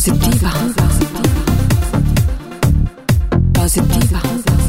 Positiva. Positiva.